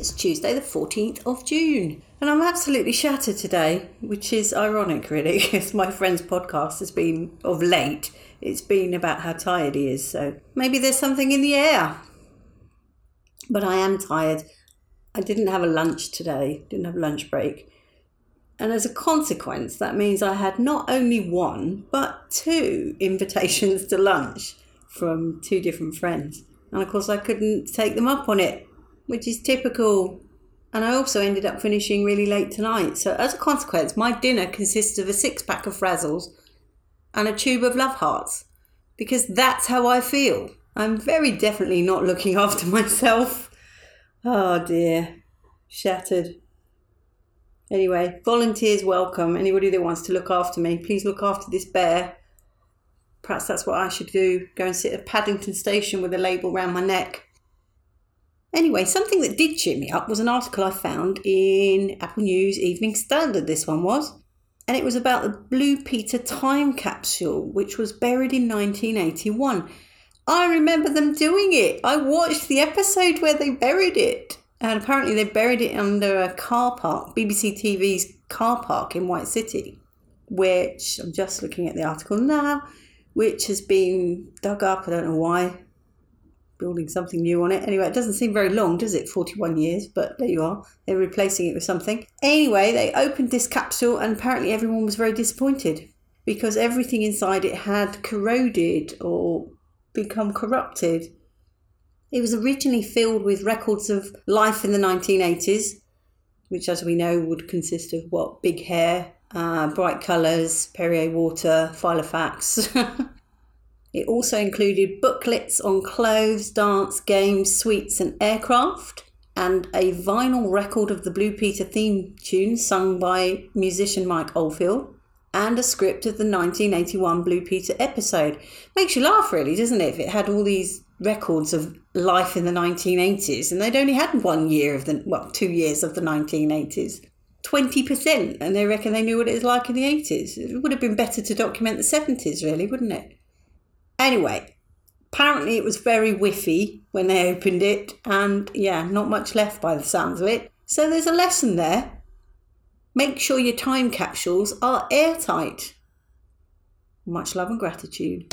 It's Tuesday, the 14th of June, and I'm absolutely shattered today, which is ironic, really, because my friend's podcast has been of late. It's been about how tired he is, so maybe there's something in the air. But I am tired. I didn't have a lunch today, didn't have a lunch break. And as a consequence, that means I had not only one, but two invitations to lunch from two different friends. And of course, I couldn't take them up on it which is typical. And I also ended up finishing really late tonight. So, as a consequence, my dinner consists of a six pack of Frazzles and a tube of Love Hearts because that's how I feel. I'm very definitely not looking after myself. Oh dear, shattered. Anyway, volunteers welcome. Anybody that wants to look after me, please look after this bear. Perhaps that's what I should do go and sit at Paddington Station with a label round my neck. Anyway, something that did cheer me up was an article I found in Apple News Evening Standard, this one was. And it was about the Blue Peter time capsule, which was buried in 1981. I remember them doing it. I watched the episode where they buried it. And apparently they buried it under a car park, BBC TV's car park in White City, which I'm just looking at the article now, which has been dug up. I don't know why building something new on it. Anyway, it doesn't seem very long, does it? 41 years, but there you are. They're replacing it with something. Anyway, they opened this capsule and apparently everyone was very disappointed because everything inside it had corroded or become corrupted. It was originally filled with records of life in the 1980s, which, as we know, would consist of what? Big hair, uh, bright colours, Perrier water, Filofax. It also included booklets on clothes, dance, games, sweets, and aircraft, and a vinyl record of the Blue Peter theme tune sung by musician Mike Oldfield, and a script of the 1981 Blue Peter episode. Makes you laugh, really, doesn't it? If it had all these records of life in the 1980s, and they'd only had one year of the, well, two years of the 1980s. 20%, and they reckon they knew what it was like in the 80s. It would have been better to document the 70s, really, wouldn't it? Anyway, apparently it was very whiffy when they opened it, and yeah, not much left by the sounds of it. So there's a lesson there. Make sure your time capsules are airtight. Much love and gratitude.